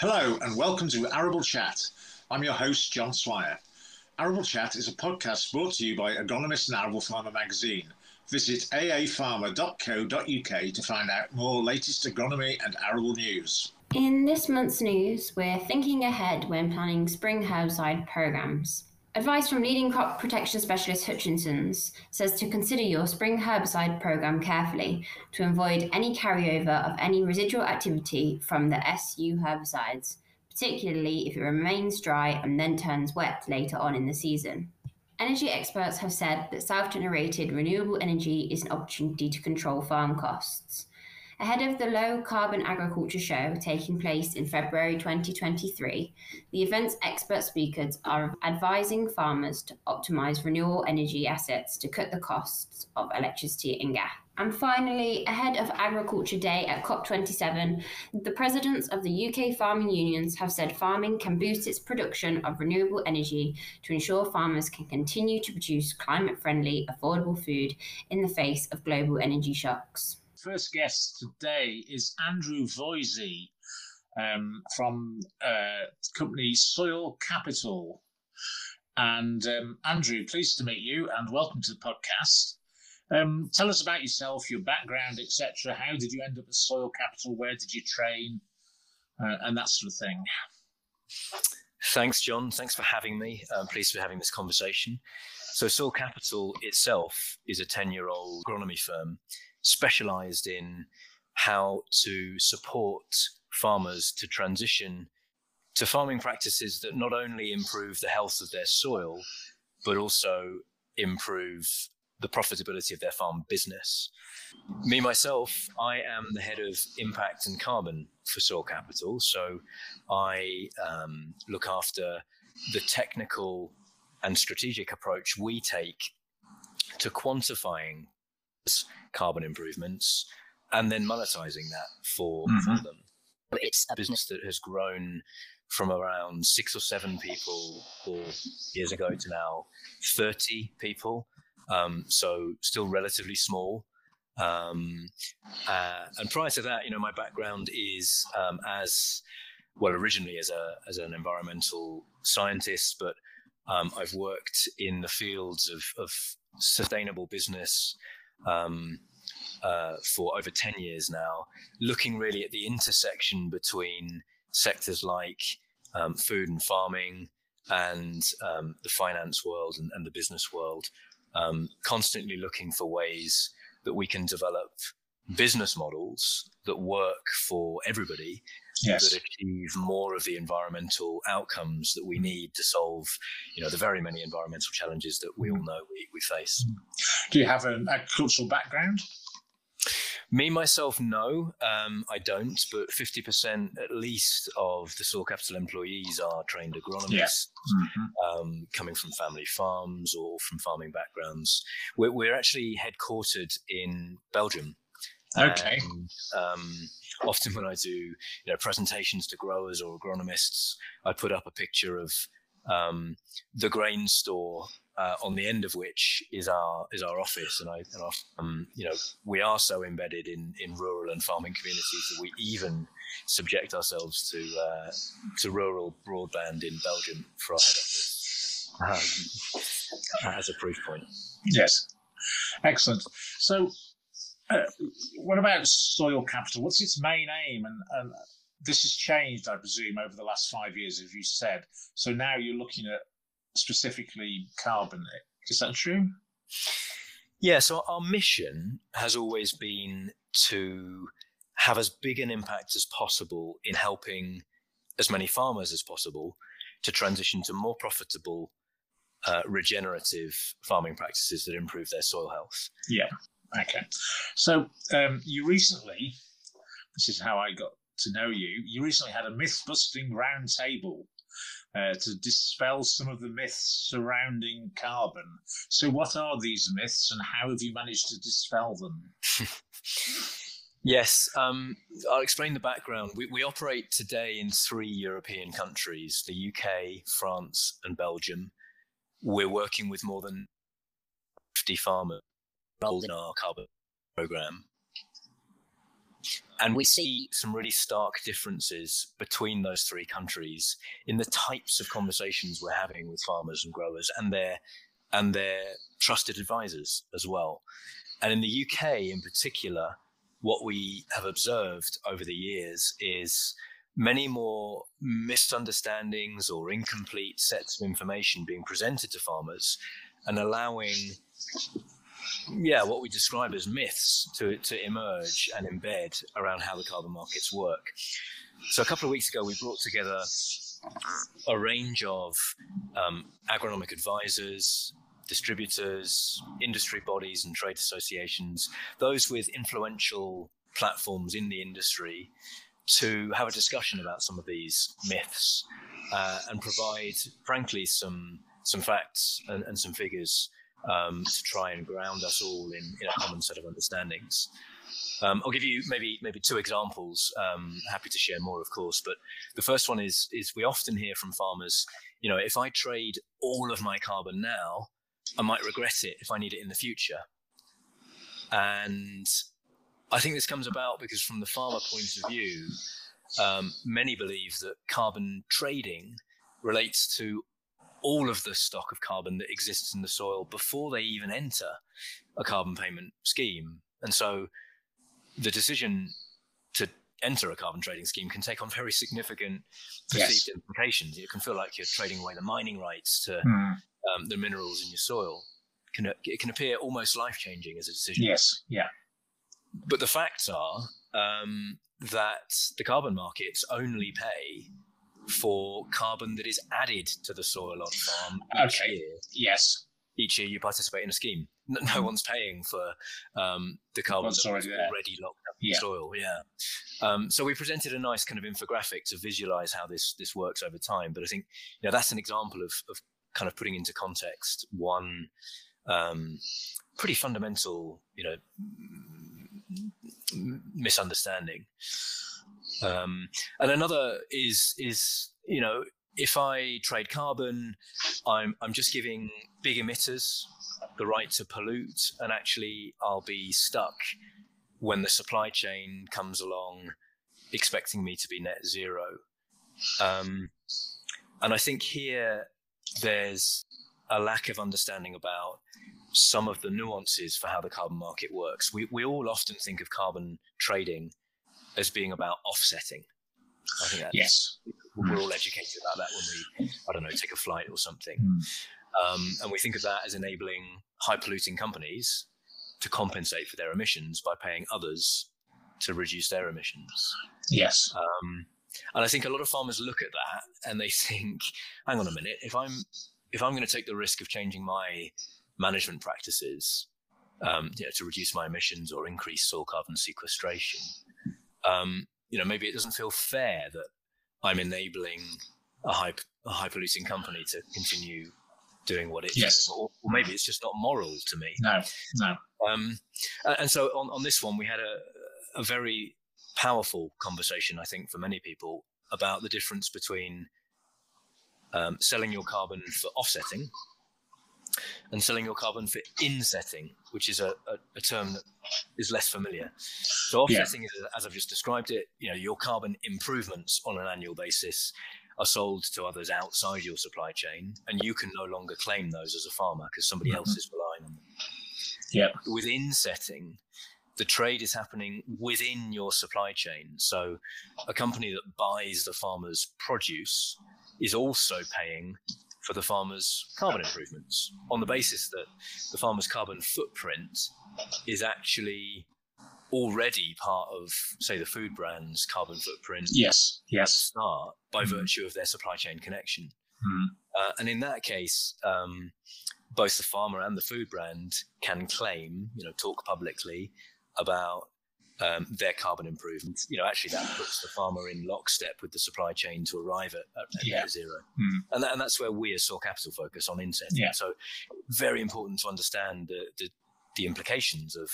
Hello and welcome to Arable Chat. I'm your host, John Swire. Arable Chat is a podcast brought to you by Agronomist and Arable Farmer magazine. Visit aafarmer.co.uk to find out more latest agronomy and arable news. In this month's news, we're thinking ahead when planning spring herbicide programs. Advice from leading crop protection specialist Hutchinson's says to consider your spring herbicide program carefully to avoid any carryover of any residual activity from the SU herbicides, particularly if it remains dry and then turns wet later on in the season. Energy experts have said that self generated renewable energy is an opportunity to control farm costs. Ahead of the Low Carbon Agriculture Show taking place in February 2023, the event's expert speakers are advising farmers to optimise renewable energy assets to cut the costs of electricity and gas. And finally, ahead of Agriculture Day at COP27, the presidents of the UK farming unions have said farming can boost its production of renewable energy to ensure farmers can continue to produce climate friendly, affordable food in the face of global energy shocks first guest today is Andrew Voysey um, from uh, company Soil Capital. And um, Andrew, pleased to meet you and welcome to the podcast. Um, tell us about yourself, your background, etc. How did you end up at Soil Capital? Where did you train? Uh, and that sort of thing. Thanks, John. Thanks for having me. I'm pleased to be having this conversation. So, Soil Capital itself is a 10 year old agronomy firm specialized in how to support farmers to transition to farming practices that not only improve the health of their soil, but also improve the profitability of their farm business. Me, myself, I am the head of impact and carbon for Soil Capital. So I um, look after the technical and strategic approach we take to quantifying carbon improvements and then monetizing that for, mm-hmm. for them. It's a business that has grown from around six or seven people four years ago to now 30 people. Um, so still relatively small. Um, uh, and prior to that, you know, my background is um, as well originally as a as an environmental scientist, but um, I've worked in the fields of, of sustainable business, um, uh, for over 10 years now, looking really at the intersection between sectors like um, food and farming and um, the finance world and, and the business world, um, constantly looking for ways that we can develop business models that work for everybody yes. that achieve more of the environmental outcomes that we need to solve you know the very many environmental challenges that we all know we, we face do you have an agricultural background me myself, no, um, I don't. But fifty percent at least of the Soil Capital employees are trained agronomists, yeah. mm-hmm. um, coming from family farms or from farming backgrounds. We're, we're actually headquartered in Belgium. Okay. And, um, often when I do you know presentations to growers or agronomists, I put up a picture of um, the grain store uh, on the end of which is our is our office, and I and our, um, you know we are so embedded in in rural and farming communities that we even subject ourselves to uh, to rural broadband in Belgium for our head office um, as a proof point. Yes, excellent. So, uh, what about soil capital? What's its main aim? And, and this has changed, I presume, over the last five years, as you said. So now you're looking at specifically carbon. Is that true? Yeah, so our mission has always been to have as big an impact as possible in helping as many farmers as possible to transition to more profitable, uh, regenerative farming practices that improve their soil health. Yeah. Okay. So um, you recently, this is how I got to know you. You recently had a myth busting roundtable uh, to dispel some of the myths surrounding carbon. So, what are these myths, and how have you managed to dispel them? Yes, um, I'll explain the background. We, we, operate today in three European countries the UK, France, and Belgium. We're working with more than 50 farmers in our carbon program. and we see some really stark differences between those three countries in the types of conversations we're having with farmers and growers and their and their trusted advisors as well. And in the UK in particular, what we have observed over the years is many more misunderstandings or incomplete sets of information being presented to farmers and allowing yeah what we describe as myths to, to emerge and embed around how the carbon markets work. So a couple of weeks ago we brought together a range of um, agronomic advisors distributors, industry bodies, and trade associations, those with influential platforms in the industry, to have a discussion about some of these myths uh, and provide, frankly, some some facts and, and some figures um, to try and ground us all in, in a common set of understandings. Um, I'll give you maybe maybe two examples. Um, happy to share more, of course. But the first one is is we often hear from farmers, you know, if I trade all of my carbon now, I might regret it if I need it in the future. And I think this comes about because, from the farmer point of view, um, many believe that carbon trading relates to all of the stock of carbon that exists in the soil before they even enter a carbon payment scheme. And so the decision to enter a carbon trading scheme can take on very significant perceived yes. implications. It can feel like you're trading away the mining rights to mm um, the minerals in your soil. Can, it can appear almost life changing as a decision. Yes, yeah. But the facts are um, that the carbon markets only pay for carbon that is added to the soil on farm each okay. year. Yes. Each year you participate in a scheme. No, no one's paying for um, the carbon that's already, already locked up in yeah. soil. Yeah. Um, so we presented a nice kind of infographic to visualize how this this works over time. But I think you know that's an example of, of kind of putting into context one um, pretty fundamental, you know, misunderstanding. Um, and another is is you know if I trade carbon, I'm I'm just giving big emitters the right to pollute, and actually I'll be stuck when the supply chain comes along, expecting me to be net zero. Um, and I think here there's a lack of understanding about some of the nuances for how the carbon market works. We, we all often think of carbon trading as being about offsetting. I think that's, yes. We're all educated about that when we, I don't know, take a flight or something. Mm. Um, and we think of that as enabling high polluting companies to compensate for their emissions by paying others to reduce their emissions. Yes. Um, and I think a lot of farmers look at that and they think, hang on a minute, if I'm if I'm going to take the risk of changing my management practices um, you know, to reduce my emissions or increase soil carbon sequestration, um, you know, maybe it doesn't feel fair that I'm enabling a high, a high polluting company to continue doing what it's yes. or, or, maybe it's just not moral to me. No, no. Um, and so on, on this one, we had a, a very powerful conversation, I think, for many people about the difference between um, selling your carbon for offsetting and selling your carbon for insetting, which is a, a, a term that is less familiar. So offsetting yeah. is, as I've just described it, you know, your carbon improvements on an annual basis are sold to others outside your supply chain, and you can no longer claim those as a farmer because somebody mm-hmm. else is relying on them. Yeah. With insetting, the trade is happening within your supply chain. So a company that buys the farmer's produce is also paying for the farmer's carbon improvements on the basis that the farmer's carbon footprint is actually already part of, say, the food brand's carbon footprint. Yes, yes. Start by mm. virtue of their supply chain connection. Mm. Uh, and in that case, um, both the farmer and the food brand can claim, you know, talk publicly about um, their carbon improvements. You know, actually, that puts the farmer in lockstep with the supply chain to arrive at, at yeah. net zero, mm. and, that, and that's where we as Soil Capital focus on inset. Yeah. So, very important to understand the, the, the implications of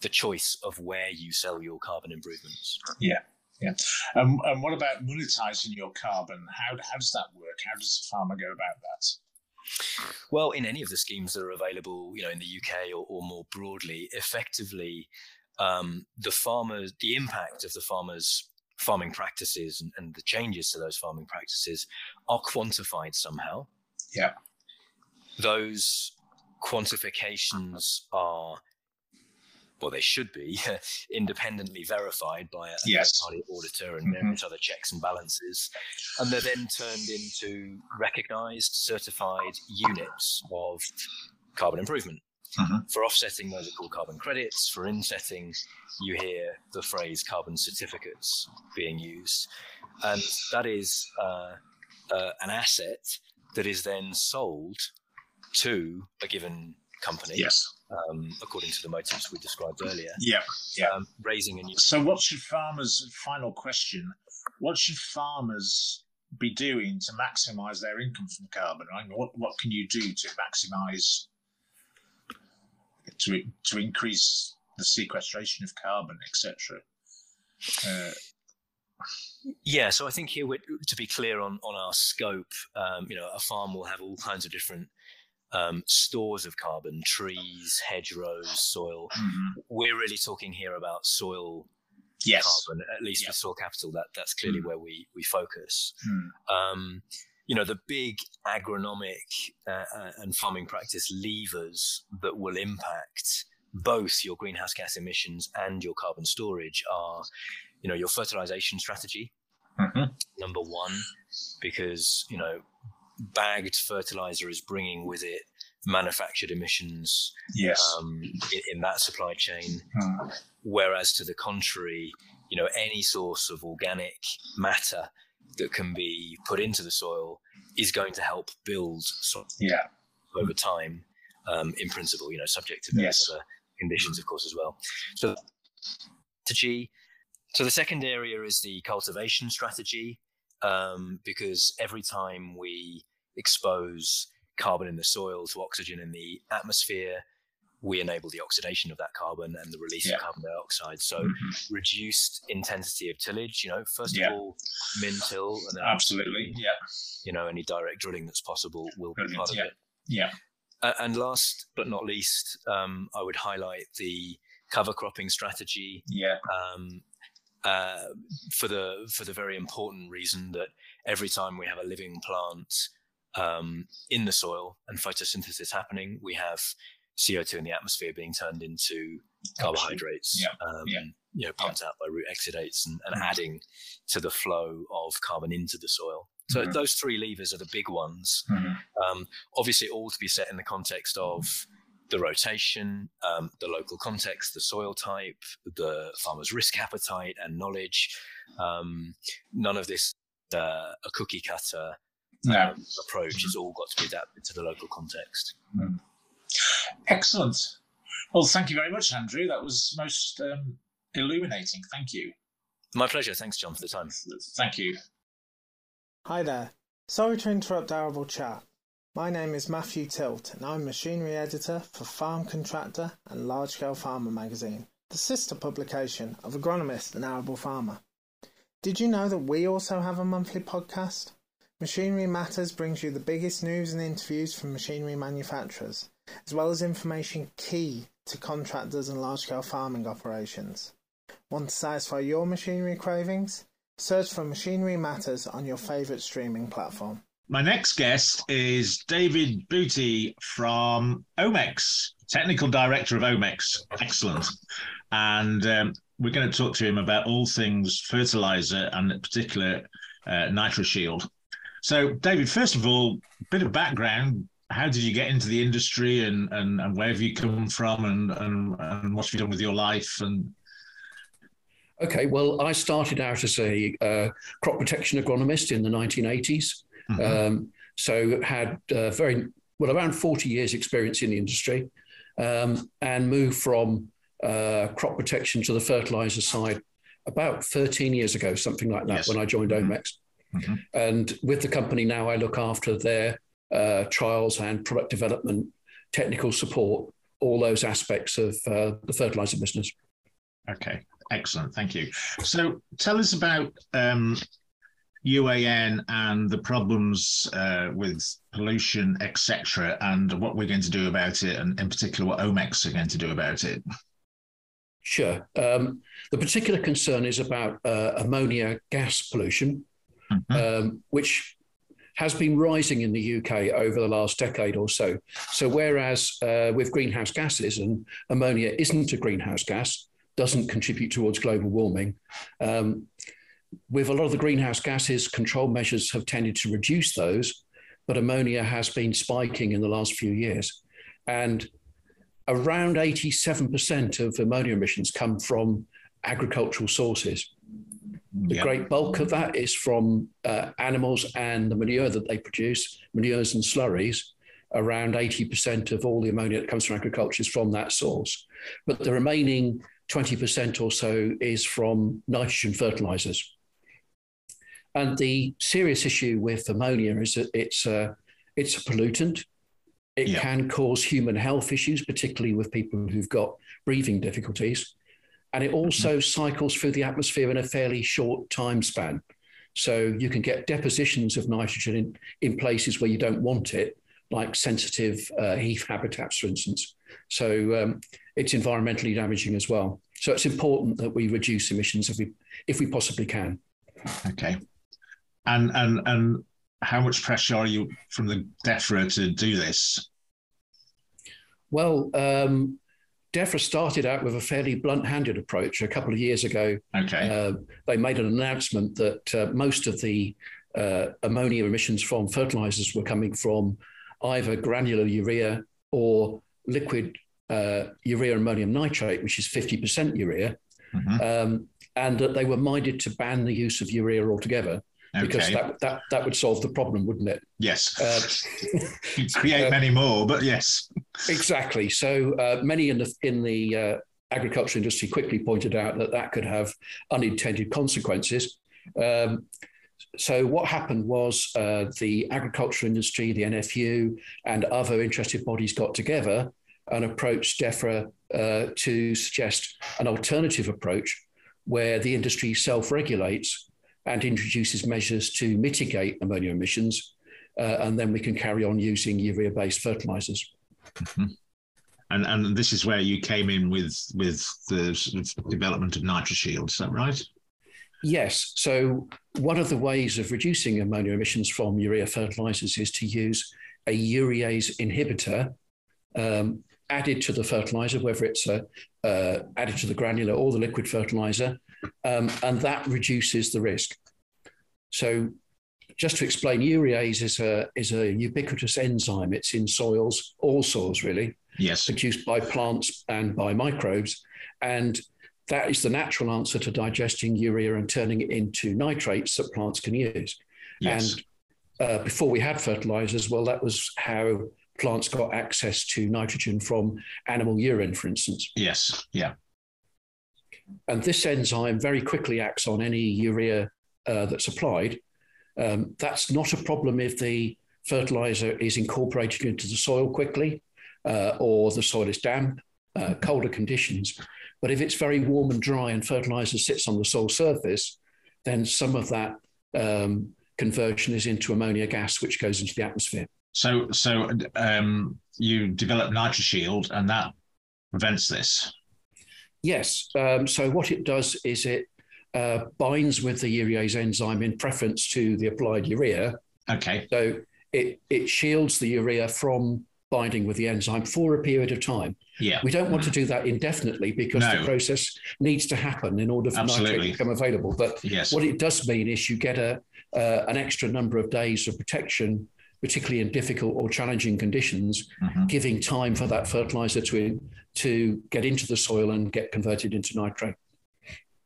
the choice of where you sell your carbon improvements. Yeah. Yeah. Um, and what about monetizing your carbon? How, how does that work? How does a farmer go about that? Well, in any of the schemes that are available, you know, in the UK or, or more broadly, effectively, um, the farmers, the impact of the farmers' farming practices and, and the changes to those farming practices are quantified somehow. Yeah. Those quantifications are well, they should be independently verified by a yes. party auditor and mm-hmm. various other checks and balances. And they're then turned into recognized, certified units of carbon improvement. Mm-hmm. For offsetting, those are called carbon credits. For insetting, you hear the phrase carbon certificates being used. And that is uh, uh, an asset that is then sold to a given company. Yes. Um, according to the motives we described earlier. Yeah, yeah. Um, raising a new. So, what should farmers? Final question: What should farmers be doing to maximise their income from carbon? I mean, what what can you do to maximise to to increase the sequestration of carbon, etc. Uh, yeah, so I think here, to be clear on on our scope, um, you know, a farm will have all kinds of different um, stores of carbon, trees, hedgerows, soil. Mm-hmm. We're really talking here about soil yes. carbon, at least yep. for soil capital. That that's clearly mm. where we we focus. Mm. Um, you know, the big agronomic uh, uh, and farming practice levers that will impact both your greenhouse gas emissions and your carbon storage are, you know, your fertilization strategy. Mm-hmm. Number one, because you know bagged fertilizer is bringing with it manufactured emissions yes. um, in, in, that supply chain. Mm. Whereas to the contrary, you know, any source of organic matter that can be put into the soil is going to help build soil yeah. over time, um, in principle, you know, subject to various yes. other conditions, of course, as well. So, strategy. So the second area is the cultivation strategy um, because every time we expose carbon in the soil to oxygen in the atmosphere, we enable the oxidation of that carbon and the release yeah. of carbon dioxide. So mm-hmm. reduced intensity of tillage, you know, first yeah. of all, min till. And then Absolutely, yeah. You know, any direct drilling that's possible will Brilliant. be part of yeah. it. Yeah. Uh, and last but not least, um, I would highlight the cover cropping strategy. Yeah. Um, uh, for the for the very important reason that every time we have a living plant um, in the soil and photosynthesis happening, we have CO2 in the atmosphere being turned into carbohydrates, yeah. Um, yeah. you know, pumped yeah. out by root exudates and, and mm-hmm. adding to the flow of carbon into the soil. So mm-hmm. those three levers are the big ones. Mm-hmm. Um, obviously, all to be set in the context of the rotation, um, the local context, the soil type, the farmer's risk appetite and knowledge. Um, none of this uh, a cookie cutter no. um, approach. It's all got to be adapted to the local context. Excellent. Well, thank you very much, Andrew. That was most um, illuminating. Thank you. My pleasure. Thanks, John, for the time. Thank you. Hi there. Sorry to interrupt Arable Chat. My name is Matthew Tilt, and I'm machinery editor for Farm Contractor and Large Scale Farmer magazine, the sister publication of Agronomist and Arable Farmer. Did you know that we also have a monthly podcast? Machinery Matters brings you the biggest news and interviews from machinery manufacturers, as well as information key to contractors and large scale farming operations. Want to satisfy your machinery cravings? Search for Machinery Matters on your favourite streaming platform. My next guest is David Booty from Omex, Technical Director of Omex. Excellent. And um, we're going to talk to him about all things fertilizer and in particular uh, NitroShield. So, David, first of all, a bit of background. How did you get into the industry and, and, and where have you come from and, and, and what have you done with your life? And Okay, well, I started out as a uh, crop protection agronomist in the 1980s. Mm-hmm. Um, so had uh, very well around 40 years experience in the industry um, and moved from uh, crop protection to the fertilizer side about 13 years ago, something like that, yes. when I joined mm-hmm. Omex. Mm-hmm. And with the company now, I look after their uh, trials and product development, technical support, all those aspects of uh, the fertilizer business. Okay, excellent. Thank you. So tell us about um, UAN and the problems uh, with pollution, etc., and what we're going to do about it, and in particular, what Omex are going to do about it. Sure. Um, the particular concern is about uh, ammonia gas pollution, mm-hmm. um, which has been rising in the UK over the last decade or so. So, whereas uh, with greenhouse gases, and ammonia isn't a greenhouse gas, doesn't contribute towards global warming. Um, with a lot of the greenhouse gases, control measures have tended to reduce those, but ammonia has been spiking in the last few years. And around 87% of ammonia emissions come from agricultural sources. The great bulk of that is from uh, animals and the manure that they produce, manures and slurries. Around 80% of all the ammonia that comes from agriculture is from that source. But the remaining 20% or so is from nitrogen fertilizers. And the serious issue with ammonia is that it's a, it's a pollutant. It yeah. can cause human health issues, particularly with people who've got breathing difficulties. And it also cycles through the atmosphere in a fairly short time span. So you can get depositions of nitrogen in, in places where you don't want it, like sensitive uh, heath habitats, for instance. So um, it's environmentally damaging as well. So it's important that we reduce emissions if we if we possibly can. Okay. And and and how much pressure are you from the DEFRA to do this? Well, um, DEFRA started out with a fairly blunt-handed approach a couple of years ago. Okay. Uh, they made an announcement that uh, most of the uh, ammonia emissions from fertilizers were coming from either granular urea or liquid uh, urea ammonium nitrate, which is 50% urea, mm-hmm. um, and that they were minded to ban the use of urea altogether. Okay. Because that, that that would solve the problem, wouldn't it? Yes. Uh, create many more, but yes. Exactly. So uh, many in the in the uh, agriculture industry quickly pointed out that that could have unintended consequences. Um, so what happened was uh, the agriculture industry, the NFU, and other interested bodies got together and approached DEFRA uh, to suggest an alternative approach where the industry self-regulates and introduces measures to mitigate ammonia emissions, uh, and then we can carry on using urea-based fertilizers. Mm-hmm. And, and this is where you came in with with the sort of development of NitroShield, is that right? Yes. So one of the ways of reducing ammonia emissions from urea fertilizers is to use a urease inhibitor um, added to the fertilizer, whether it's a, uh, added to the granular or the liquid fertilizer, um, and that reduces the risk. So, just to explain, urease is a is a ubiquitous enzyme. It's in soils, all soils really. Yes. Produced by plants and by microbes, and that is the natural answer to digesting urea and turning it into nitrates that plants can use. Yes. And uh, before we had fertilizers, well, that was how plants got access to nitrogen from animal urine, for instance. Yes, yeah. And this enzyme very quickly acts on any urea uh, that's applied. Um, that's not a problem if the fertilizer is incorporated into the soil quickly uh, or the soil is damp, uh, colder conditions. But if it's very warm and dry and fertilizer sits on the soil surface, then some of that um, conversion is into ammonia gas, which goes into the atmosphere. So, so um, you develop NitroShield, and that prevents this. Yes. Um, so what it does is it uh, binds with the urease enzyme in preference to the applied urea. Okay. So it it shields the urea from binding with the enzyme for a period of time. Yeah. We don't want to do that indefinitely because no. the process needs to happen in order for Absolutely. nitrate to become available. But yes. what it does mean is you get a uh, an extra number of days of protection particularly in difficult or challenging conditions, mm-hmm. giving time for that fertilizer to, to get into the soil and get converted into nitrate.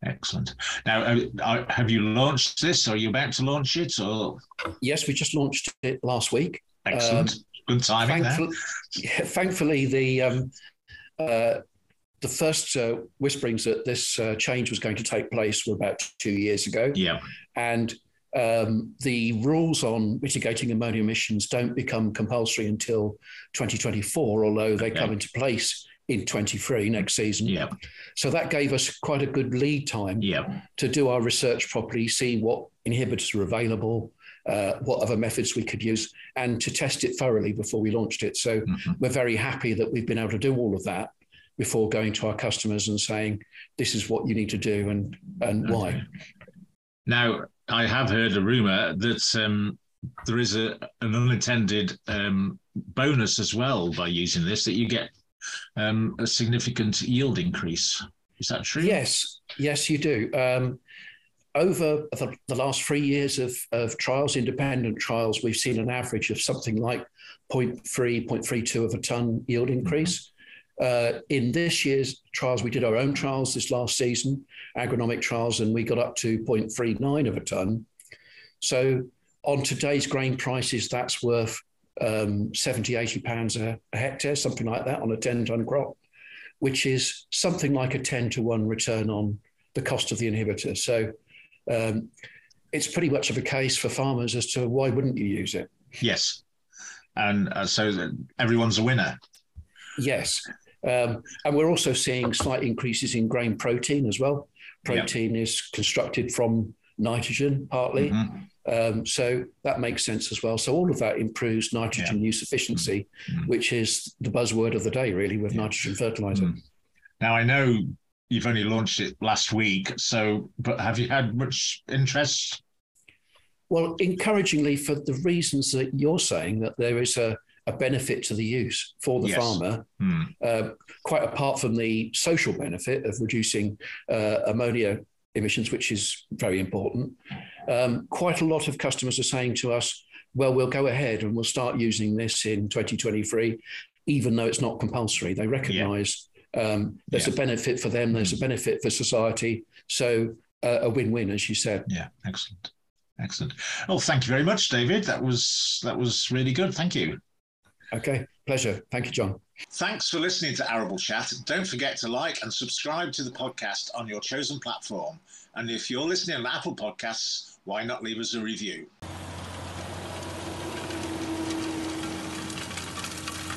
Excellent. Now, uh, have you launched this? Are you about to launch it? Or yes, we just launched it last week. Excellent. Um, Good timing. Thankfully, yeah, thankfully the um, uh, the first uh, whisperings that this uh, change was going to take place were about two years ago. Yeah, and um, the rules on mitigating ammonia emissions don't become compulsory until 2024, although they okay. come into place in 23 next season. Yeah. So that gave us quite a good lead time yeah. to do our research properly, see what inhibitors are available, uh, what other methods we could use, and to test it thoroughly before we launched it. So mm-hmm. we're very happy that we've been able to do all of that. before going to our customers and saying, this is what you need to do and, and okay. why. Now, I have heard a rumor that um, there is a, an unintended um, bonus as well by using this, that you get um, a significant yield increase. Is that true? Yes, yes, you do. Um, over the, the, last three years of, of trials, independent trials, we've seen an average of something like 0.3, 0.32 of a ton yield increase. Uh, in this year's trials, we did our own trials this last season, agronomic trials, and we got up to 0.39 of a ton. So on today's grain prices, that's worth um, 70, 80 pounds a, a hectare, something like that on a 10 ton crop, which is something like a 10 to 1 return on the cost of the inhibitor. So um, it's pretty much of a case for farmers as to why wouldn't you use it? Yes. And uh, so everyone's a winner. Yes. Um, and we're also seeing slight increases in grain protein as well. Protein yep. is constructed from nitrogen partly. Mm-hmm. Um, so that makes sense as well. So all of that improves nitrogen yeah. use efficiency, mm-hmm. which is the buzzword of the day, really, with yeah. nitrogen fertilizer. Mm-hmm. Now I know you've only launched it last week, so but have you had much interest? Well, encouragingly, for the reasons that you're saying, that there is a, a benefit to the use for the yes. farmer, mm. uh, quite apart from the social benefit of reducing uh, ammonia emissions, which is very important. Um, quite a lot of customers are saying to us, well, we'll go ahead and we'll start using this in 2023, even though it's not compulsory. They recognize yeah. um, there's yeah. a benefit for them, there's a benefit for society. So uh, a win-win, as you said. Yeah, excellent. Excellent. Well, thank you very much, David. That was that was really good. Thank you. Okay, pleasure. Thank you, John. Thanks for listening to Arable Chat. Don't forget to like and subscribe to the podcast on your chosen platform. And if you're listening on Apple Podcasts, why not leave us a review?